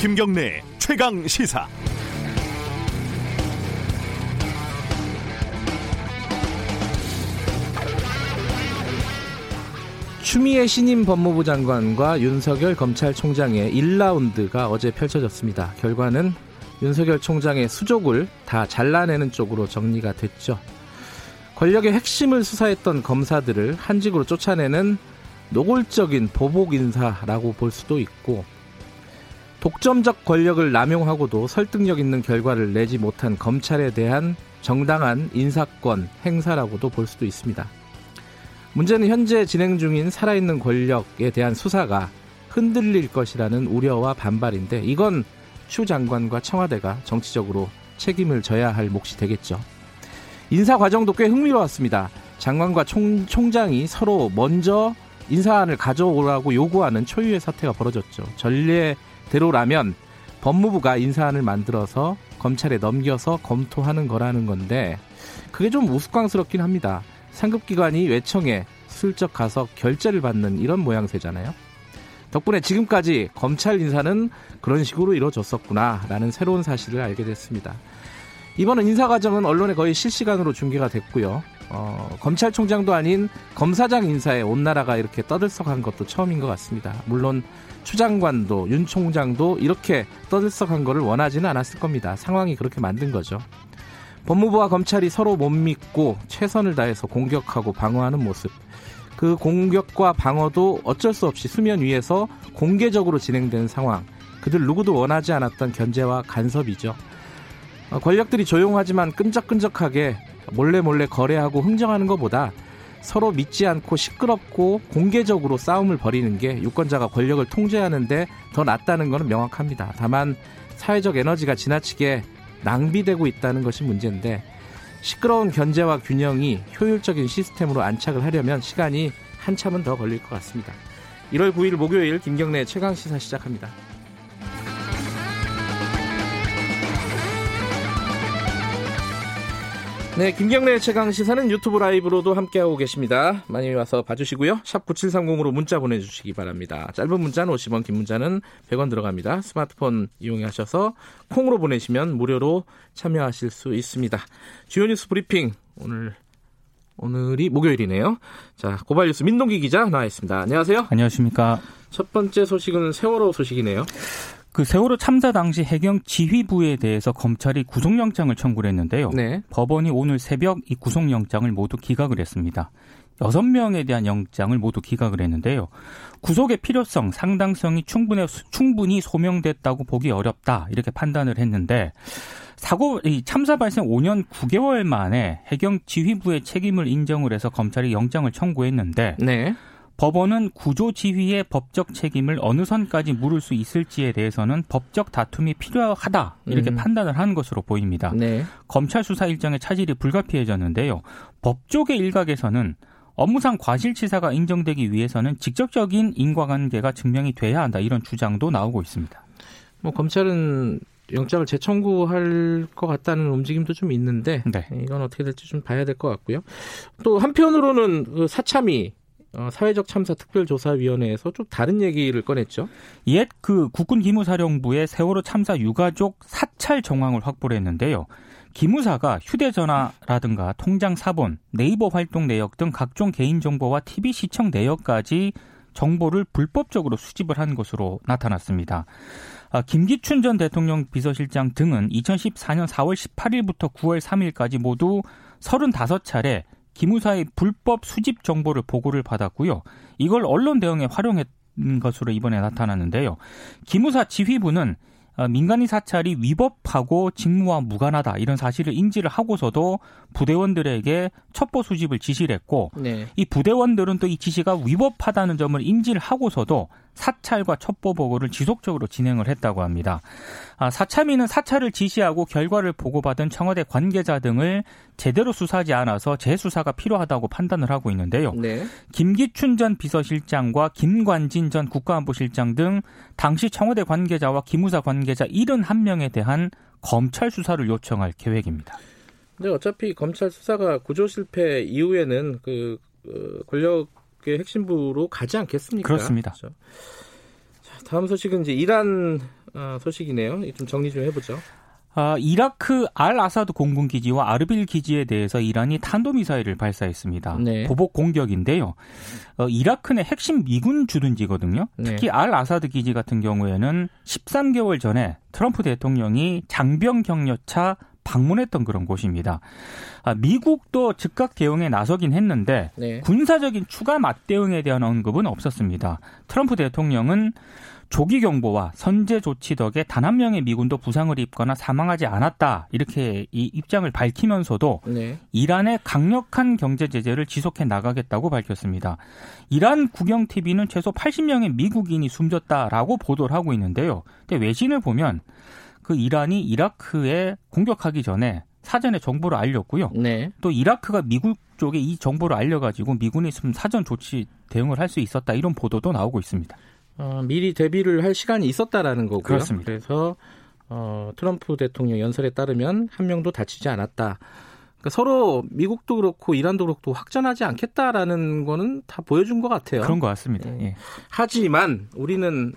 김경래 최강 시사. 추미애 신임 법무부 장관과 윤석열 검찰총장의 1라운드가 어제 펼쳐졌습니다. 결과는 윤석열 총장의 수족을 다 잘라내는 쪽으로 정리가 됐죠. 권력의 핵심을 수사했던 검사들을 한직으로 쫓아내는 노골적인 보복 인사라고 볼 수도 있고 독점적 권력을 남용하고도 설득력 있는 결과를 내지 못한 검찰에 대한 정당한 인사권 행사라고도 볼 수도 있습니다. 문제는 현재 진행 중인 살아있는 권력에 대한 수사가 흔들릴 것이라는 우려와 반발인데 이건 추 장관과 청와대가 정치적으로 책임을 져야 할 몫이 되겠죠. 인사 과정도 꽤 흥미로웠습니다. 장관과 총, 총장이 서로 먼저 인사안을 가져오라고 요구하는 초유의 사태가 벌어졌죠. 전례 대로라면 법무부가 인사안을 만들어서 검찰에 넘겨서 검토하는 거라는 건데 그게 좀 우스꽝스럽긴 합니다. 상급기관이 외청에 슬쩍 가서 결재를 받는 이런 모양새잖아요. 덕분에 지금까지 검찰 인사는 그런 식으로 이루어졌었구나라는 새로운 사실을 알게 됐습니다. 이번은 인사 과정은 언론에 거의 실시간으로 중계가 됐고요. 어, 검찰총장도 아닌 검사장 인사에 온 나라가 이렇게 떠들썩한 것도 처음인 것 같습니다. 물론 추 장관도 윤 총장도 이렇게 떠들썩한 것을 원하지는 않았을 겁니다. 상황이 그렇게 만든 거죠. 법무부와 검찰이 서로 못 믿고 최선을 다해서 공격하고 방어하는 모습. 그 공격과 방어도 어쩔 수 없이 수면 위에서 공개적으로 진행된 상황. 그들 누구도 원하지 않았던 견제와 간섭이죠. 어, 권력들이 조용하지만 끈적끈적하게 몰래 몰래 거래하고 흥정하는 것보다 서로 믿지 않고 시끄럽고 공개적으로 싸움을 벌이는 게 유권자가 권력을 통제하는데 더 낫다는 것은 명확합니다. 다만 사회적 에너지가 지나치게 낭비되고 있다는 것이 문제인데 시끄러운 견제와 균형이 효율적인 시스템으로 안착을 하려면 시간이 한참은 더 걸릴 것 같습니다. 1월 9일 목요일 김경래 최강 시사 시작합니다. 네, 김경래 최강 시사는 유튜브 라이브로도 함께하고 계십니다. 많이 와서 봐주시고요. 샵 9730으로 문자 보내주시기 바랍니다. 짧은 문자는 50원, 긴 문자는 100원 들어갑니다. 스마트폰 이용하셔서 콩으로 보내시면 무료로 참여하실 수 있습니다. 주요 뉴스 브리핑 오늘 오늘이 목요일이네요. 자, 고발뉴스 민동기 기자 나와 있습니다. 안녕하세요. 안녕하십니까. 첫 번째 소식은 세월호 소식이네요. 그 세월호 참사 당시 해경 지휘부에 대해서 검찰이 구속영장을 청구를 했는데요. 네. 법원이 오늘 새벽 이 구속영장을 모두 기각을 했습니다. 여섯 명에 대한 영장을 모두 기각을 했는데요. 구속의 필요성, 상당성이 충분히, 충분히 소명됐다고 보기 어렵다. 이렇게 판단을 했는데, 사고, 이 참사 발생 5년 9개월 만에 해경 지휘부의 책임을 인정을 해서 검찰이 영장을 청구했는데, 네. 법원은 구조 지휘의 법적 책임을 어느 선까지 물을 수 있을지에 대해서는 법적 다툼이 필요하다 이렇게 음. 판단을 한 것으로 보입니다. 네. 검찰 수사 일정의 차질이 불가피해졌는데요. 법조계 일각에서는 업무상 과실치사가 인정되기 위해서는 직접적인 인과관계가 증명이 돼야 한다 이런 주장도 나오고 있습니다. 뭐 검찰은 영장을 재청구할 것 같다는 움직임도 좀 있는데 네. 이건 어떻게 될지 좀 봐야 될 것 같고요. 또 한편으로는 그 사참이 어, 사회적 참사 특별조사위원회에서 좀 다른 얘기를 꺼냈죠. 옛 그 국군 기무사령부의 세월호 참사 유가족 사찰 정황을 확보를 했는데요. 기무사가 휴대전화라든가 통장 사본, 네이버 활동 내역 등 각종 개인정보와 TV 시청 내역까지 정보를 불법적으로 수집을 한 것으로 나타났습니다. 아, 김기춘 전 대통령 비서실장 등은 2014년 4월 18일부터 9월 3일까지 모두 35차례 기무사의 불법 수집 정보를 보고를 받았고요. 이걸 언론 대응에 활용했던 것으로 이번에 나타났는데요. 기무사 지휘부는 어, 민간인 사찰이 위법하고 직무와 무관하다 이런 사실을 인지를 하고서도 부대원들에게 첩보 수집을 지시를 했고 네. 이 부대원들은 또 이 지시가 위법하다는 점을 인지를 하고서도 사찰과 첩보 보고를 지속적으로 진행을 했다고 합니다. 아, 사참위는 사찰을 지시하고 결과를 보고받은 청와대 관계자 등을 제대로 수사하지 않아서 재수사가 필요하다고 판단을 하고 있는데요. 네. 김기춘 전 비서실장과 김관진 전 국가안보실장 등 당시 청와대 관계자와 기무사 관계자 71명에 대한 검찰 수사를 요청할 계획입니다. 근데 어차피 검찰 수사가 구조 실패 이후에는 그, 그 권력 의 핵심부로 가지 않겠습니까? 그렇습니다. 그렇죠? 다음 소식은 이제 이란 어, 소식이네요. 좀 정리 좀 해보죠. 아, 이라크 알 아사드 공군 기지와 아르빌 기지에 대해서 이란이 탄도 미사일을 발사했습니다. 네. 보복 공격인데요. 어, 이라크는 핵심 미군 주둔지거든요. 네. 특히 네. 알 아사드 기지 같은 경우에는 13개월 전에 트럼프 대통령이 장병 격려차 방문했던 그런 곳입니다. 아, 미국도 즉각 대응에 나서긴 했는데 네. 군사적인 추가 맞대응에 대한 언급은 없었습니다. 트럼프 대통령은 조기 경보와 선제 조치 덕에 단 한 명의 미군도 부상을 입거나 사망하지 않았다 이렇게 이 입장을 밝히면서도 네. 이란의 강력한 경제 제재를 지속해 나가겠다고 밝혔습니다. 이란 국영 TV는 최소 80명의 미국인이 숨졌다라고 보도를 하고 있는데요. 근데 외신을 보면 그 이란이 이라크에 공격하기 전에 사전에 정보를 알렸고요. 네. 또 이라크가 미국 쪽에 이 정보를 알려가지고 미군이 있으면 사전 조치 대응을 할 수 있었다 이런 보도도 나오고 있습니다. 어, 미리 대비를 할 시간이 있었다라는 거고요. 그렇습니다. 그래서 어, 트럼프 대통령 연설에 따르면 한 명도 다치지 않았다. 그러니까 서로 미국도 그렇고 이란도 그렇고 확전하지 않겠다라는 거는 다 보여준 것 같아요. 그런 것 같습니다. 예. 하지만 우리는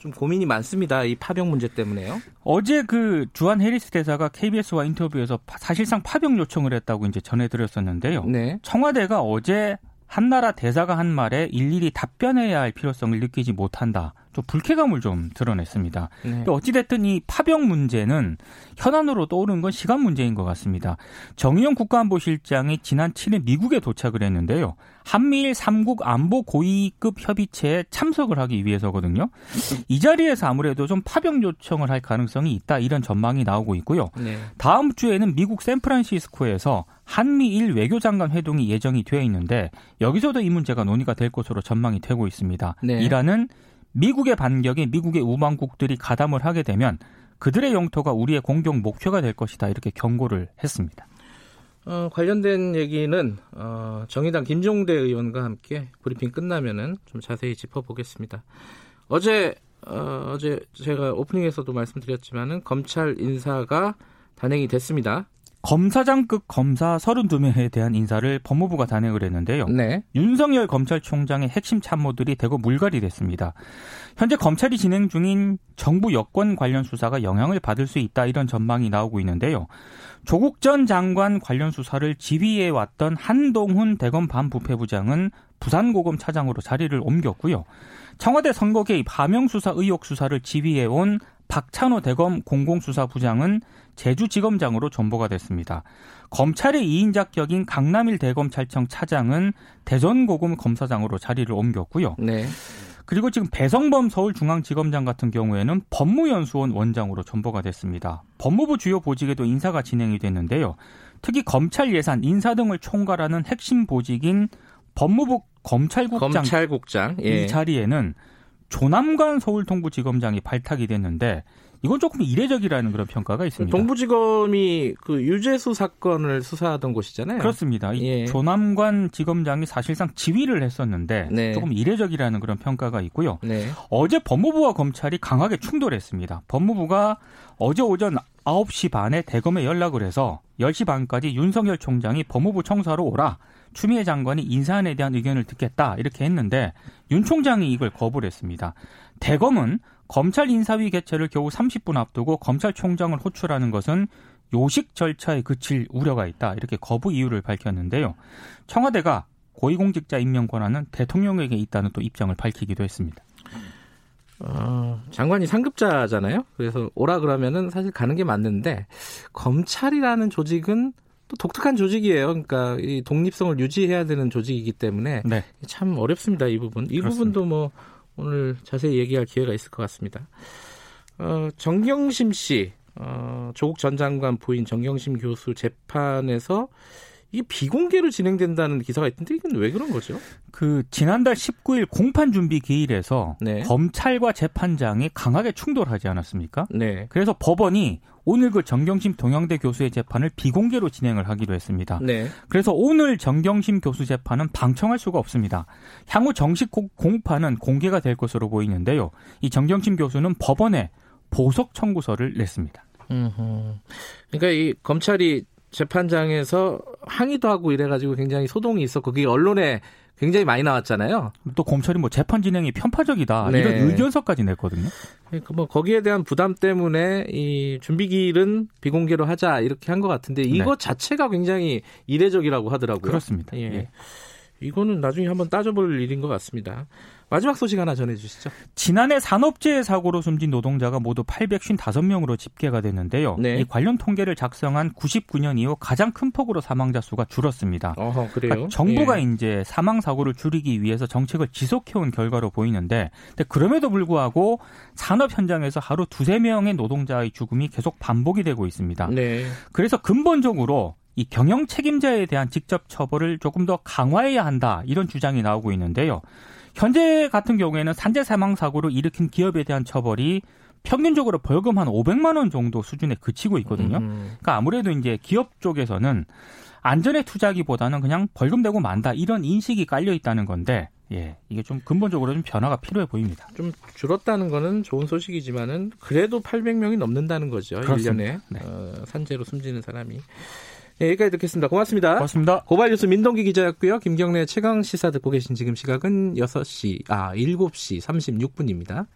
좀 고민이 많습니다. 이 파병 문제 때문에요. 어제 그 주한 해리스 대사가 KBS와 인터뷰에서 사실상 파병 요청을 했다고 이제 전해드렸었는데요. 네. 청와대가 어제 한나라 대사가 한 말에 일일이 답변해야 할 필요성을 느끼지 못한다. 좀 불쾌감을 좀 드러냈습니다. 네. 어찌됐든 이 파병 문제는 현안으로 떠오른 건 시간 문제인 것 같습니다. 정의용 국가안보실장이 지난 7일 미국에 도착을 했는데요. 한미일 3국 안보 고위급 협의체에 참석을 하기 위해서거든요. 이 자리에서 아무래도 좀 파병 요청을 할 가능성이 있다 이런 전망이 나오고 있고요. 네. 다음 주에는 미국 샌프란시스코에서 한미일 외교장관 회동이 예정이 되어 있는데 여기서도 이 문제가 논의가 될 것으로 전망이 되고 있습니다. 네. 이란은 미국의 반격에 미국의 우방국들이 가담을 하게 되면 그들의 영토가 우리의 공격 목표가 될 것이다 이렇게 경고를 했습니다. 어, 관련된 얘기는 어, 정의당 김종대 의원과 함께 브리핑 끝나면은 좀 자세히 짚어보겠습니다. 어제 어, 어제 제가 오프닝에서도 말씀드렸지만은 검찰 인사가 단행이 됐습니다. 검사장급 검사 32명에 대한 인사를 법무부가 단행을 했는데요. 네. 윤석열 검찰총장의 핵심 참모들이 대거 물갈이 됐습니다. 현재 검찰이 진행 중인 정부 여권 관련 수사가 영향을 받을 수 있다 이런 전망이 나오고 있는데요. 조국 전 장관 관련 수사를 지휘해 왔던 한동훈 대검 반부패부장은 부산고검 차장으로 자리를 옮겼고요. 청와대 선거 개입 하명 수사 의혹 수사를 지휘해 온 박찬호 대검 공공수사부장은 제주지검장으로 전보가 됐습니다. 검찰의 2인 자격인 강남일 대검찰청 차장은 대전고검 검사장으로 자리를 옮겼고요. 네. 그리고 지금 배성범 서울중앙지검장 같은 경우에는 법무연수원 원장으로 전보가 됐습니다. 법무부 주요 보직에도 인사가 진행이 됐는데요. 특히 검찰 예산, 인사 등을 총괄하는 핵심 보직인 법무부 검찰국장, 검찰국장 예. 이 자리에는 조남관 서울동부지검장이 발탁이 됐는데 이건 조금 이례적이라는 그런 평가가 있습니다. 동부지검이 그 유재수 사건을 수사하던 곳이잖아요. 그렇습니다. 예. 조남관 지검장이 사실상 지휘를 했었는데 네. 조금 이례적이라는 그런 평가가 있고요. 네. 어제 법무부와 검찰이 강하게 충돌했습니다. 법무부가 어제 오전 9시 반에 대검에 연락을 해서 10시 반까지 윤석열 총장이 법무부 청사로 오라. 추미애 장관이 인사안에 대한 의견을 듣겠다 이렇게 했는데 윤 총장이 이걸 거부를 했습니다. 대검은 검찰 인사위 개최를 겨우 30분 앞두고 검찰총장을 호출하는 것은 요식 절차에 그칠 우려가 있다 이렇게 거부 이유를 밝혔는데요. 청와대가 고위공직자 임명 권한은 대통령에게 있다는 또 입장을 밝히기도 했습니다. 어, 장관이 상급자잖아요. 그래서 오라 그러면은 사실 가는 게 맞는데 검찰이라는 조직은 또 독특한 조직이에요. 그러니까 이 독립성을 유지해야 되는 조직이기 때문에 네. 참 어렵습니다. 이 부분. 이 그렇습니다. 부분도 뭐 오늘 자세히 얘기할 기회가 있을 것 같습니다. 어, 정경심 씨, 어, 조국 전 장관 부인 정경심 교수 재판에서 이 비공개로 진행된다는 기사가 있던데 이건 왜 그런 거죠? 그 지난달 19일 공판 준비 기일에서 네. 검찰과 재판장이 강하게 충돌하지 않았습니까? 네. 그래서 법원이 오늘 그 정경심 동양대 교수의 재판을 비공개로 진행을 하기로 했습니다. 네. 그래서 오늘 정경심 교수 재판은 방청할 수가 없습니다. 향후 정식 공판은 공개가 될 것으로 보이는데요. 이 정경심 교수는 법원에 보석 청구서를 냈습니다. 음흠. 그러니까 이 검찰이 재판장에서 항의도 하고 이래가지고 굉장히 소동이 있었고 그게 언론에 굉장히 많이 나왔잖아요. 또 검찰이 뭐 재판 진행이 편파적이다 네. 이런 의견서까지 냈거든요. 그러니까 뭐 거기에 대한 부담 때문에 이 준비기일은 비공개로 하자 이렇게 한 것 같은데 이거 네. 자체가 굉장히 이례적이라고 하더라고요. 그렇습니다. 예. 예. 이거는 나중에 한번 따져볼 일인 것 같습니다. 마지막 소식 하나 전해주시죠. 지난해 산업재해 사고로 숨진 노동자가 모두 855명으로 집계가 됐는데요. 네. 이 관련 통계를 작성한 99년 이후 가장 큰 폭으로 사망자 수가 줄었습니다. 어허, 그래요? 그러니까 정부가 예. 이제 사망 사고를 줄이기 위해서 정책을 지속해온 결과로 보이는데, 근데 그럼에도 불구하고 산업 현장에서 하루 두세 명의 노동자의 죽음이 계속 반복이 되고 있습니다. 네. 그래서 근본적으로 이 경영 책임자에 대한 직접 처벌을 조금 더 강화해야 한다 이런 주장이 나오고 있는데요. 현재 같은 경우에는 산재 사망 사고를 일으킨 기업에 대한 처벌이 평균적으로 벌금 한 500만 원 정도 수준에 그치고 있거든요. 음. 그러니까 아무래도 이제 기업 쪽에서는 안전에 투자기보다는 그냥 벌금 내고 만다 이런 인식이 깔려 있다는 건데 예, 이게 좀 근본적으로 좀 변화가 필요해 보입니다. 좀 줄었다는 거는 좋은 소식이지만은 그래도 800명이 넘는다는 거죠. 그렇습니다. 1년에 네. 어, 산재로 숨지는 사람이. 네, 여기까지 듣겠습니다. 고맙습니다. 고맙습니다. 고발뉴스 민동기 기자였고요. 김경래 최강 시사 듣고 계신 지금 시각은 6시, 아, 7시 36분입니다.